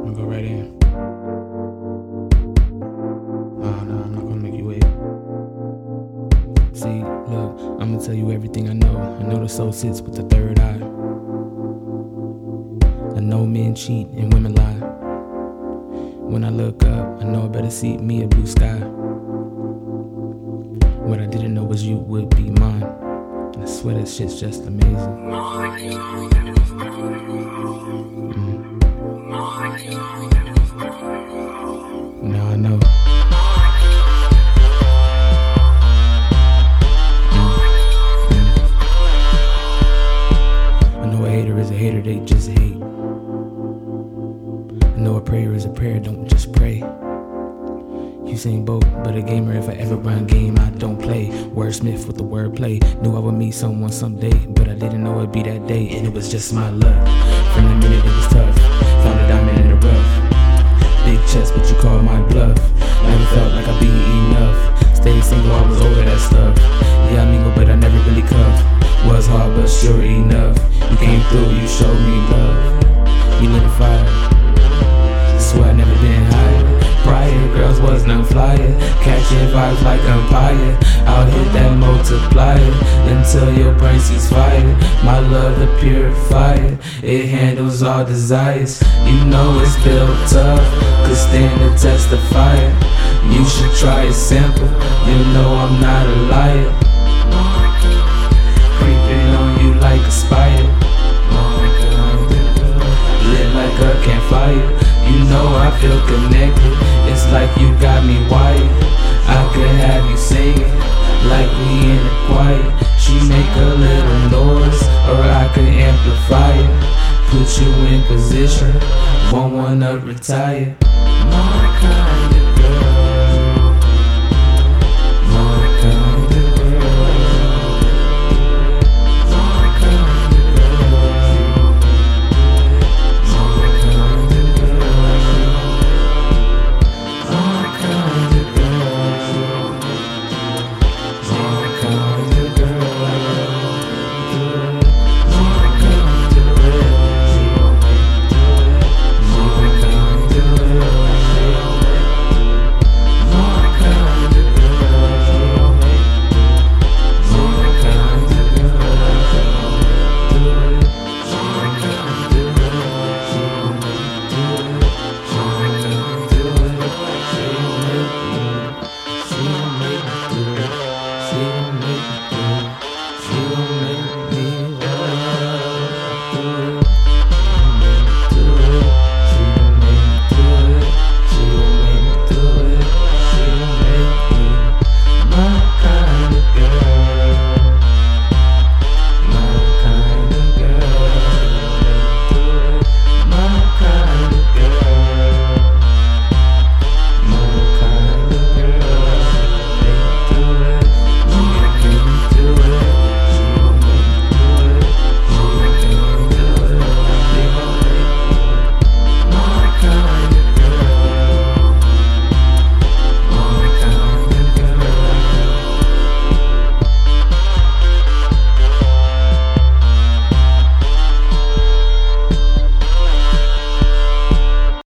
I'm gonna go right in. Oh, nah, nah, I'm not gonna make you wait. See, look, I'm gonna tell you everything I know. I know the soul sits with the third eye. I know men cheat and women lie. When I look up, I know I better see me a blue sky. What I didn't know was you would be mine. And I swear that shit's just amazing. Mm. Know a prayer is a prayer, don't just pray. You sing both, but a gamer, if I ever run game, I don't play. Wordsmith with the wordplay. Knew I would meet someone someday, but I didn't know it'd be that day, and it was just my luck. From the minute it was tough, found a diamond in the rough. Big chest, but you called my bluff. Never felt like I'd be enough. Stayed single, I was Vibes like umpire. I'll hit that multiplier until your brain sees fire. My love, the purifier. It handles all desires. You know it's built up. Could stand the test of fire. You should try it simple. You know I'm not a liar. Creeping on you like a spider. Lit like a campfire. You know I feel connected. It's like you got me wired. Put you in position, won't wanna retire. Monica.